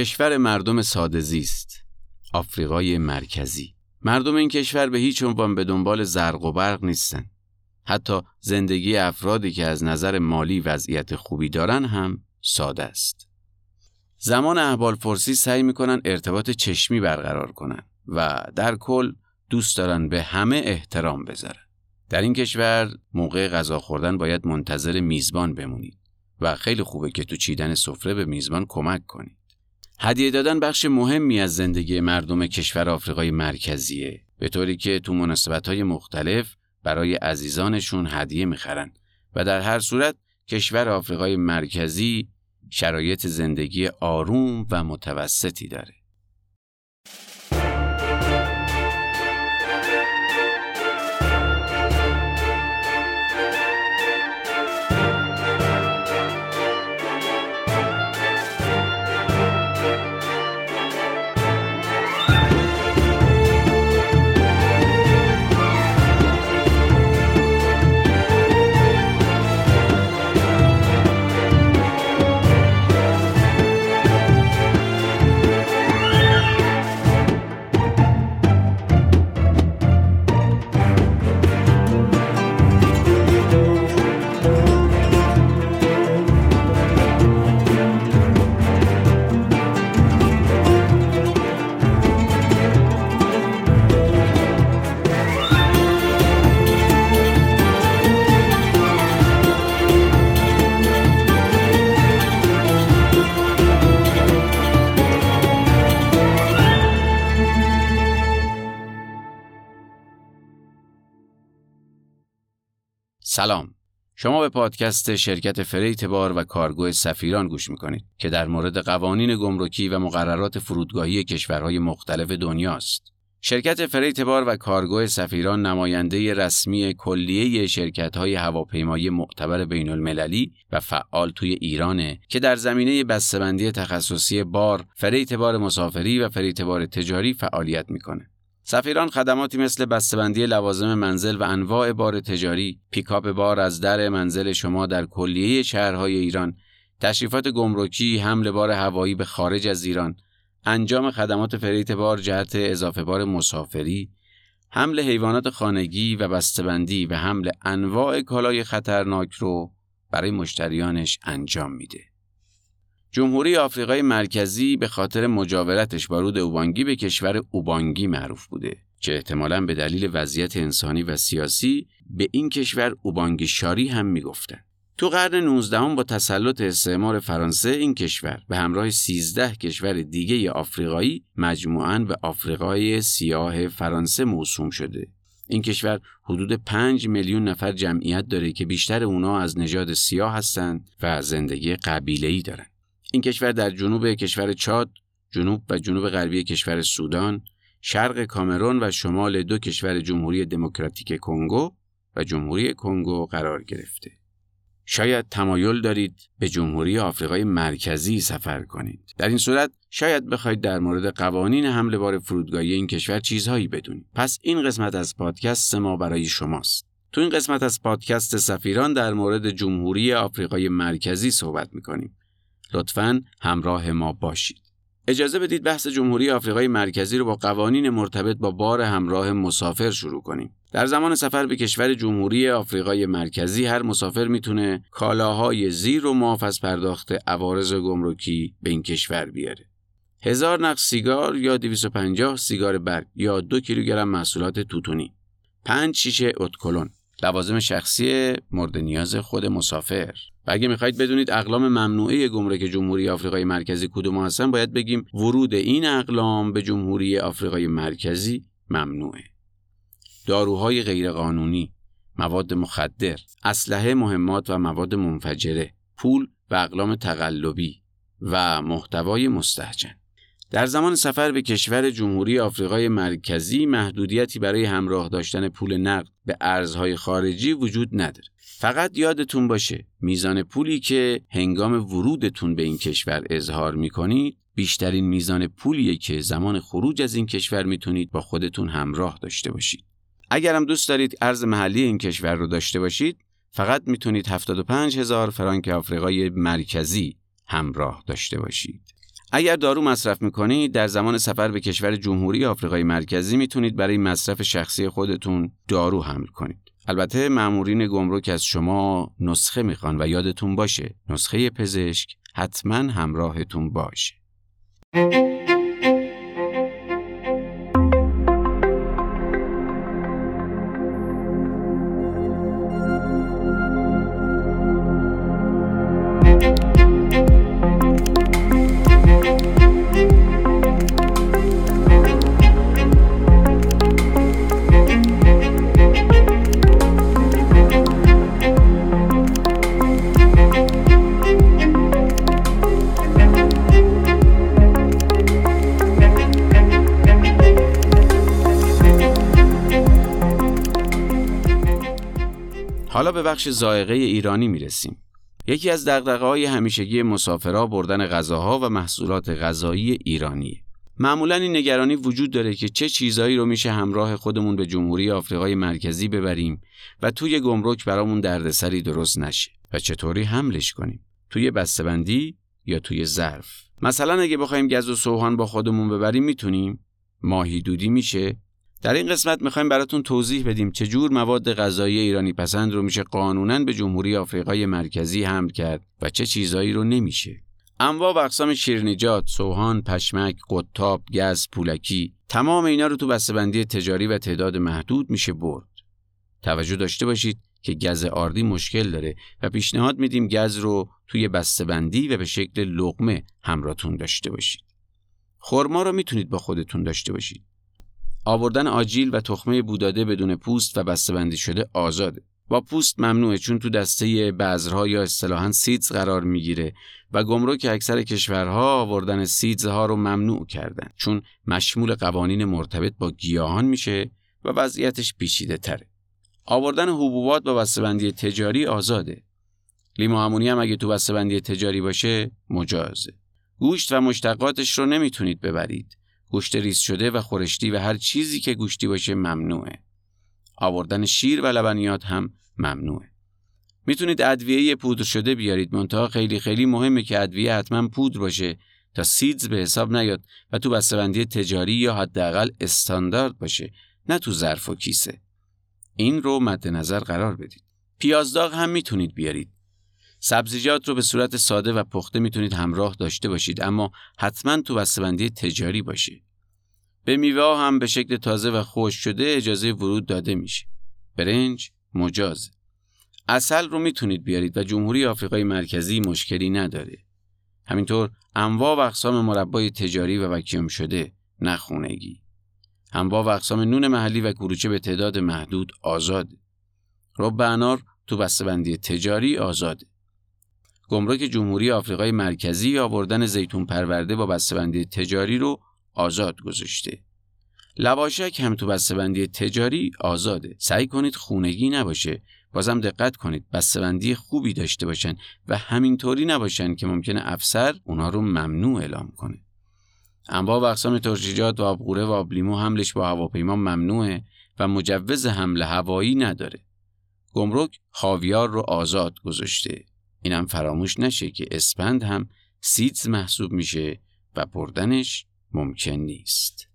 کشور مردم ساده زیست. آفریقای مرکزی. مردم این کشور به هیچ عنوان به دنبال زرق و برق نیستن. حتی زندگی افرادی که از نظر مالی وضعیت خوبی دارن هم ساده است. زمان احوال فرسی سعی می‌کنن ارتباط چشمی برقرار کنن و در کل دوست دارن به همه احترام بذارن. در این کشور موقع غذا خوردن باید منتظر میزبان بمونید و خیلی خوبه که تو چیدن سفره به میزبان کمک کنید. هدیه دادن بخش مهمی از زندگی مردم کشور آفریقای مرکزیه به طوری که تو مناسبت های مختلف برای عزیزانشون هدیه می‌خرن و در هر صورت کشور آفریقای مرکزی شرایط زندگی آروم و متوسطی داره. سلام شما به پادکست شرکت freight بار و کارگو سفیران گوش می‌کنید که در مورد قوانین گمرکی و مقررات فرودگاهی کشورهای مختلف دنیاست. شرکت فریت بار و کارگو سفیران نماینده رسمی کلیه شرکت های هواپیمایی معتبر بین المللی و فعال توی ایرانه که در زمینه بسته‌بندی تخصصی بار، freight بار مسافری و freight بار تجاری فعالیت می‌کنه. سفیران خدماتی مثل بسته‌بندی لوازم منزل و انواع بار تجاری، پیکاپ بار از در منزل شما در کلیه شهرهای ایران، تشریفات گمرکی، حمل بار هوایی به خارج از ایران، انجام خدمات فریت بار جهت اضافه بار مسافری، حمل حیوانات خانگی و بسته‌بندی و حمل انواع کالای خطرناک رو برای مشتریانش انجام میده. جمهوری آفریقای مرکزی به خاطر مجاورتش با رود اوبانگی به کشور اوبانگی معروف بوده که احتمالا به دلیل وضعیت انسانی و سیاسی به این کشور اوبانگی شاری هم می‌گفتن. تو قرن 19 هم با تسلط استعمار فرانسه این کشور به همراه 13 کشور دیگه آفریقایی مجموعاً به آفریقای سیاه فرانسه موسوم شده. این کشور حدود 5 میلیون نفر جمعیت داره که بیشتر اونا از نژاد سیاه هستند و زندگی قبیله‌ای دارن. این کشور در جنوب کشور چاد، جنوب و جنوب غربی کشور سودان، شرق کامرون و شمال دو کشور جمهوری دموکراتیک کنگو و جمهوری کنگو قرار گرفته. شاید تمایل دارید به جمهوری آفریقای مرکزی سفر کنید. در این صورت شاید بخواید در مورد قوانین حمل بار فرودگاهی این کشور چیزهایی بدونید. پس این قسمت از پادکست ما برای شماست. تو این قسمت از پادکست سفیران در مورد جمهوری آفریقای مرکزی صحبت می‌کنیم. لطفا همراه ما باشید. اجازه بدید بحث جمهوری آفریقای مرکزی رو با قوانین مرتبط با بار همراه مسافر شروع کنیم. در زمان سفر به کشور جمهوری آفریقای مرکزی هر مسافر می‌تونه کالاهای زیر و معاف از پرداخت عوارض گمرکی به این کشور بیاره. هزار نقش سیگار یا 250 سیگار برگ یا دو کیلوگرم محصولات توتونی. پنج شیشه اتکلون لوازم شخصی مورد نیاز خود مسافر. و اگه می‌خواید بدونید اقلام ممنوعه گمرک جمهوری آفریقای مرکزی کدوم هستن باید بگیم ورود این اقلام به جمهوری آفریقای مرکزی ممنوعه. داروهای غیرقانونی مواد مخدر اسلحه مهمات و مواد منفجره پول و اقلام تقلبی و محتوای مستهجن. در زمان سفر به کشور جمهوری آفریقای مرکزی محدودیتی برای همراه داشتن پول نقد به ارزهای خارجی وجود نداره. فقط یادتون باشه میزان پولی که هنگام ورودتون به این کشور اظهار می‌کنید بیشترین میزان پولیه که زمان خروج از این کشور می‌تونید با خودتون همراه داشته باشید. اگرم دوست دارید ارز محلی این کشور رو داشته باشید فقط می‌تونید 75 هزار فرانک آفریقای مرکزی همراه داشته باشید. اگر دارو مصرف می‌کنید در زمان سفر به کشور جمهوری آفریقای مرکزی می‌تونید برای مصرف شخصی خودتون دارو حمل کنید. البته مامورین گمرک از شما نسخه می‌خوان و یادتون باشه نسخه پزشک حتما همراهتون باشه. به بخش زائقه ایرانی می‌رسیم. یکی از های همیشگی مسافرها بردن غذاها و محصولات غذایی ایرانی. معمولا این نگرانی وجود داره که چه چیزایی رو میشه همراه خودمون به جمهوری آفریقای مرکزی ببریم و توی گمرک برامون دردسری درست نشه و چطوری حملش کنیم توی بسته‌بندی یا توی ظرف مثلا اگه بخوایم گز و سوهان با خودمون ببریم می‌تونیم ماهی دودی میشه در این قسمت می‌خوایم براتون توضیح بدیم چجور مواد غذایی ایرانی پسند رو میشه قانونا به جمهوری آفریقای مرکزی حمل کرد و چه چیزایی رو نمیشه. انواع و اقسام شیرنیجات، سوهان، پشمک، قطاب، گز، پولکی تمام اینا رو تو بسته‌بندی تجاری و تعداد محدود میشه برد. توجه داشته باشید که گز آردی مشکل داره و پیشنهاد میدیم گز رو توی بسته‌بندی و به شکل لقمه همراهتون داشته باشید. خرما رو می‌تونید با خودتون داشته باشید. آوردن آجیل و تخمه بوداده بدون پوست و بسته‌بندی شده آزاده. با پوست ممنوعه چون تو دسته بذرها یا اصطلاحا سیدز قرار می‌گیره و گمرک اکثر کشورها آوردن سیدزها رو ممنوع کردن چون مشمول قوانین مرتبط با گیاهان میشه و وضعیتش پیچیده تره. آوردن حبوبات با بسته‌بندی تجاری آزاده. لیمو همونی هم اگه تو بسته‌بندی تجاری باشه مجازه. گوشت و مشتقاتش رو نمی‌تونید ببرید. گوشت ریز شده و خورشتی و هر چیزی که گوشتی باشه ممنوعه. آوردن شیر و لبنیات هم ممنوعه. می‌تونید ادویه پودر شده بیارید منتها خیلی خیلی مهمه که ادویه حتما پودر باشه تا سیدز به حساب نیاد و تو بسته‌بندی تجاری یا حداقل استاندارد باشه نه تو ظرف و کیسه. این رو مد نظر قرار بدید. پیازداغ هم می‌تونید بیارید. سبزیجات رو به صورت ساده و پخته می‌تونید همراه داشته باشید اما حتما تو بسته‌بندی تجاری باشه. به میوه هم به شکل تازه و خوش شده اجازه ورود داده میشه. برنج مجاز. اصل رو می‌تونید بیارید و جمهوری آفریقای مرکزی مشکلی نداره. همینطور انواع و اقسام مربای تجاری و وکیوم شده نخونگی. انواع و اقسام نون محلی و کروچه به تعداد محدود آزاد. رب انار تو بسته‌بندی تجاری آزاده. گمرک جمهوری آفریقای مرکزی آوردن زیتون پرورده با بسته‌بندی تجاری رو آزاد گذاشته. لواشک هم تو بسته‌بندی تجاری آزاده. سعی کنید خونگی نباشه. بازم دقت کنید بسته‌بندی خوبی داشته باشن و همینطوری نباشن که ممکنه افسر اونا رو ممنوع اعلام کنه. انواع و اقسام ترشیجات و آبقوره و آبلیمو حملش با هواپیما ممنوعه و مجوز حمل هوایی نداره. گمرک خاویار رو آزاد گذاشته. اینم فراموش نشه که اسپند هم سیدز محسوب میشه و بردنش ممکن نیست.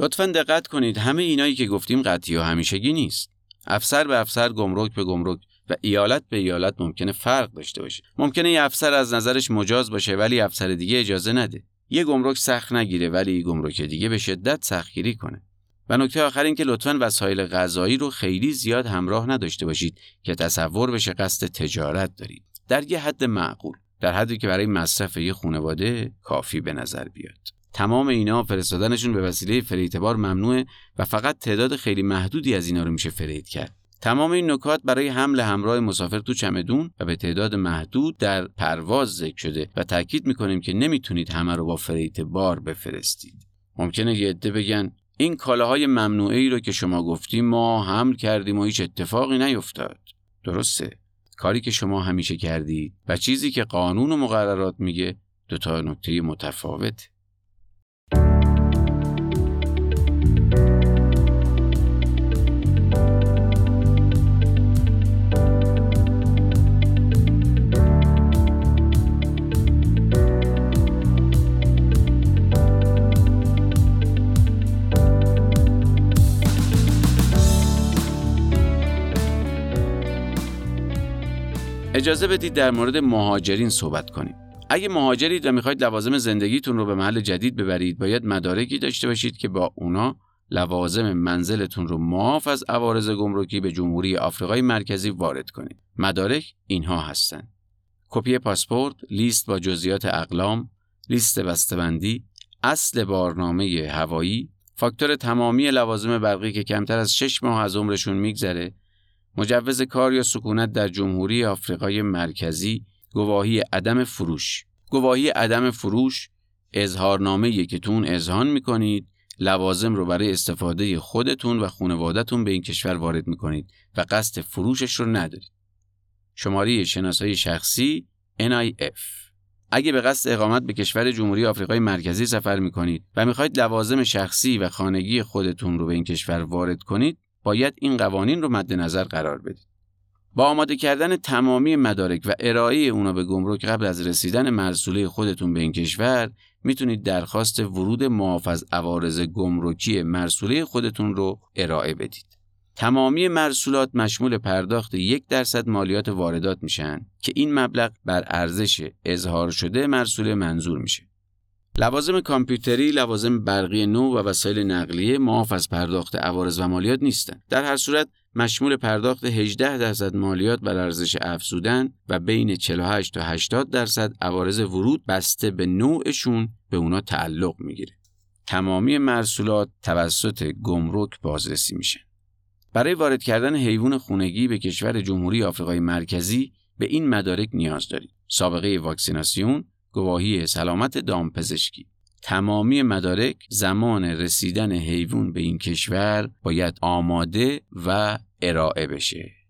لطفا دقت کنید همه اینایی که گفتیم قطعی و همیشگی نیست. افسر به افسر گمرک به گمرک و ایالت به ایالت ممکنه فرق داشته باشه. ممکنه یه افسر از نظرش مجاز باشه ولی افسر دیگه اجازه نده. یه گمرک سخت نگیره ولی گمرک دیگه به شدت سختگیری کنه. و نکته آخر این که لطفا وسایل غذایی رو خیلی زیاد همراه نداشته باشید که تصور بشه قصد تجارت دارید. در یه حد معقول. در حدی که برای مصرف یه خانواده کافی به نظر بیاد. تمام اینا فرستادنشون به وسیله فریتبار ممنوعه و فقط تعداد خیلی محدودی از اینا رو میشه فرید کرد. تمام این نکات برای حمل همراه مسافر تو چمدون و به تعداد محدود در پرواز ذکر شده و تاکید می‌کنیم که نمی‌تونید همه رو با فریت بار بفرستید. ممکنه یه عده بگن این کالاهای ممنوعه ای رو که شما گفتیم ما حمل کردیم و هیچ اتفاقی نیفتاد. درسته. کاری که شما همیشه کردید و چیزی که قانون و مقررات میگه دو تا نکته متفاوت اجازه بدید در مورد مهاجرین صحبت کنیم. اگه مهاجرید و می‌خواید لوازم زندگیتون رو به محل جدید ببرید باید مدارکی داشته باشید که با اونا لوازم منزلتون رو معاف از عوارض گمرکی به جمهوری آفریقای مرکزی وارد کنید. مدارک اینها هستند. کپی پاسپورت، لیست با جزئیات اقلام، لیست بسته‌بندی، اصل بارنامه هوایی، فاکتور تمامی لوازم برقی که کمتر از 6 ماه از عمرشون میگذره، مجوز کار یا سکونت در جمهوری آفریقای مرکزی، گواهی عدم فروش. گواهی عدم فروش اظهارنامه که تون اذهان می‌کنید لوازم رو برای استفاده خودتون و خانوادهتون به این کشور وارد می‌کنید و قصد فروشش رو ندارید. شماره شناسایی شخصی NIF اگه به قصد اقامت به کشور جمهوری آفریقای مرکزی سفر می‌کنید و می‌خواید لوازم شخصی و خانگی خودتون رو به این کشور وارد کنید باید این قوانین رو مد نظر قرار بدید. با آماده کردن تمامی مدارک و ارائه اونا به گمرک قبل از رسیدن مرسوله خودتون به این کشور می‌تونید درخواست ورود معاف از عوارض گمرکی مرسوله خودتون رو ارائه بدید. تمامی مرسولات مشمول پرداخت یک درصد مالیات واردات میشن که این مبلغ بر ارزش اظهار شده مرسوله منظور میشه. لوازم کامپیوتری، لوازم برقی نو و وسایل نقلیه معاف از پرداخت عوارض و مالیات نیستند. در هر صورت مشمول پرداخت 18 درصد مالیات بر ارزش افزودن و بین 48 تا 80 درصد عوارض ورود بسته به نوعشون به اونا تعلق می‌گیره. تمامی مرسولات توسط گمرک بازرسی میشن. برای وارد کردن حیوان خونگی به کشور جمهوری آفریقای مرکزی به این مدارک نیاز دارید. سابقه واکسیناسیون، گواهی سلامت دامپزشکی. تمامی مدارک زمان رسیدن حیوان به این کشور باید آماده و ارائه بشه.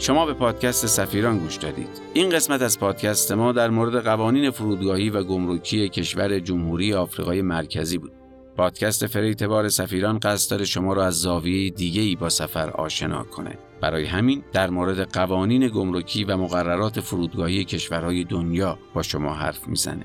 شما به پادکست سفیران گوش دادید. این قسمت از پادکست ما در مورد قوانین فرودگاهی و گمرکی کشور جمهوری آفریقای مرکزی بود. پادکست فریتبار سفیران قصد داره شما را از زاویه دیگه ای با سفر آشنا کنه. برای همین در مورد قوانین گمرکی و مقررات فرودگاهی کشورهای دنیا با شما حرف می‌زنه.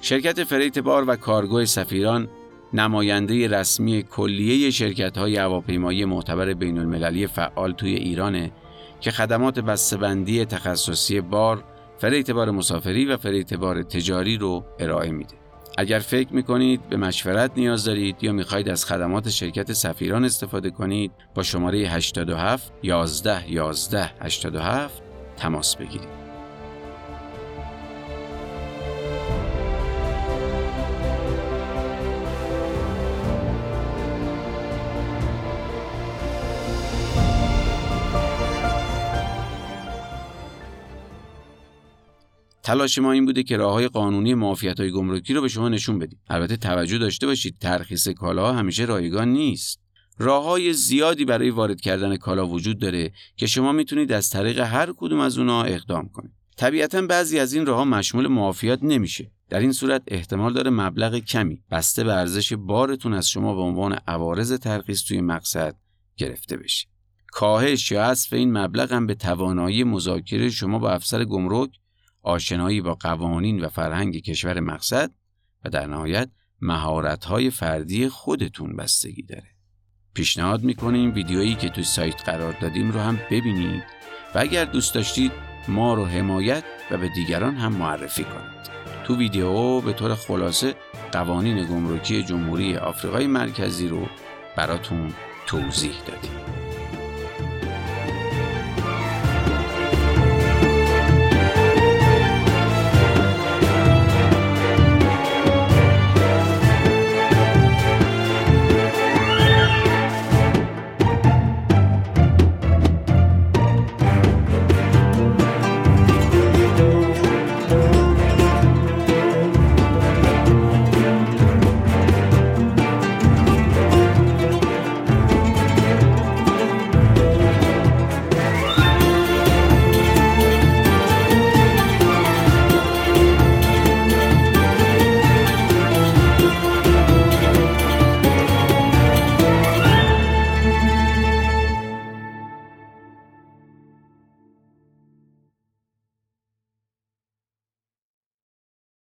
شرکت freight بار و کارگو سفیران نماینده رسمی کلیه شرکت های هواپیمایی معتبر بین المللی فعال توی ایرانه که خدمات بسته‌بندی تخصصی بار، freight بار مسافری و freight بار تجاری رو ارائه میده. اگر فکر می‌کنید به مشورت نیاز دارید یا می‌خواهید از خدمات شرکت سفیران استفاده کنید با شماره 87 11 11 87 تماس بگیرید. تلاش ما این بوده که راه های قانونی معافیت های گمرکی رو به شما نشون بدیم. البته توجه داشته باشید ترخیص کالاها همیشه رایگان نیست. راه های زیادی برای وارد کردن کالا وجود داره که شما می‌تونید از طریق هر کدوم از اونها اقدام کنید. طبیعتا بعضی از این راه ها مشمول معافیت نمیشه. در این صورت احتمال داره مبلغ کمی بسته به ارزش بارتون از شما به عنوان عوارض ترخیص توی مقصد گرفته بشه. کاهش یا حذف این مبلغ هم به توانایی مذاکره شما با افسر گمرک آشنایی با قوانین و فرهنگ کشور مقصد و در نهایت مهارت‌های فردی خودتون بستگی داره. پیشنهاد می‌کنیم ویدیویی که توی سایت قرار دادیم رو هم ببینید و اگر دوست داشتید ما رو حمایت و به دیگران هم معرفی کنید. تو ویدیو به طور خلاصه قوانین گمرکی جمهوری آفریقای مرکزی رو براتون توضیح دادیم.